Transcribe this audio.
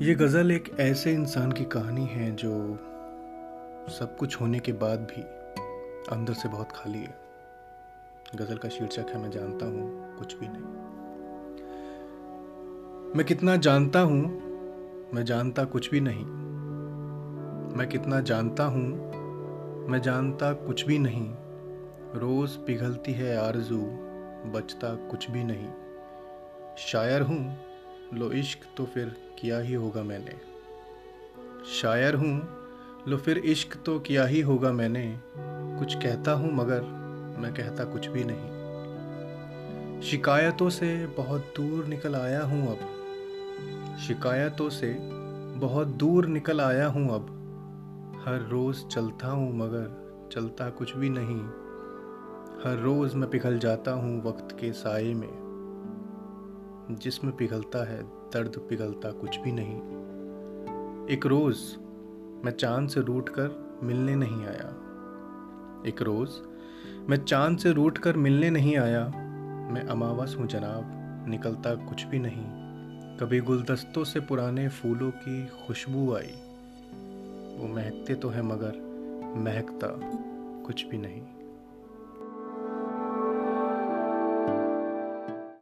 ये गज़ल एक ऐसे इंसान की कहानी है जो सब कुछ होने के बाद भी अंदर से बहुत खाली है। गज़ल का शीर्षक है, मैं जानता हूँ कुछ भी नहीं। मैं कितना जानता हूँ, मैं जानता कुछ भी नहीं। मैं कितना जानता हूँ, मैं जानता कुछ भी नहीं। रोज़ पिघलती है आरज़ू, बचता कुछ भी नहीं। शायर हूँ लो इश्क तो फिर किया ही होगा मैंने। शायर हूँ, लो फिर इश्क तो किया ही होगा मैंने। कुछ कहता हूँ मगर मैं कहता कुछ भी नहीं। शिकायतों से बहुत दूर निकल आया हूँ अब। शिकायतों से बहुत दूर निकल आया हूँ अब। हर रोज़ चलता हूँ मगर चलता कुछ भी नहीं। हर रोज़ मैं पिघल जाता हूँ वक्त के साए में। जिसम पिघलता है, दर्द पिघलता कुछ भी नहीं। एक रोज़ मैं चाँद से रूट कर मिलने नहीं आया। एक रोज़ मैं चाँद से रूट कर मिलने नहीं आया। मैं अमावस हूँ जनाब, निकलता कुछ भी नहीं। कभी गुलदस्तों से पुराने फूलों की खुशबू आई। वो महकते तो हैं मगर महकता कुछ भी नहीं।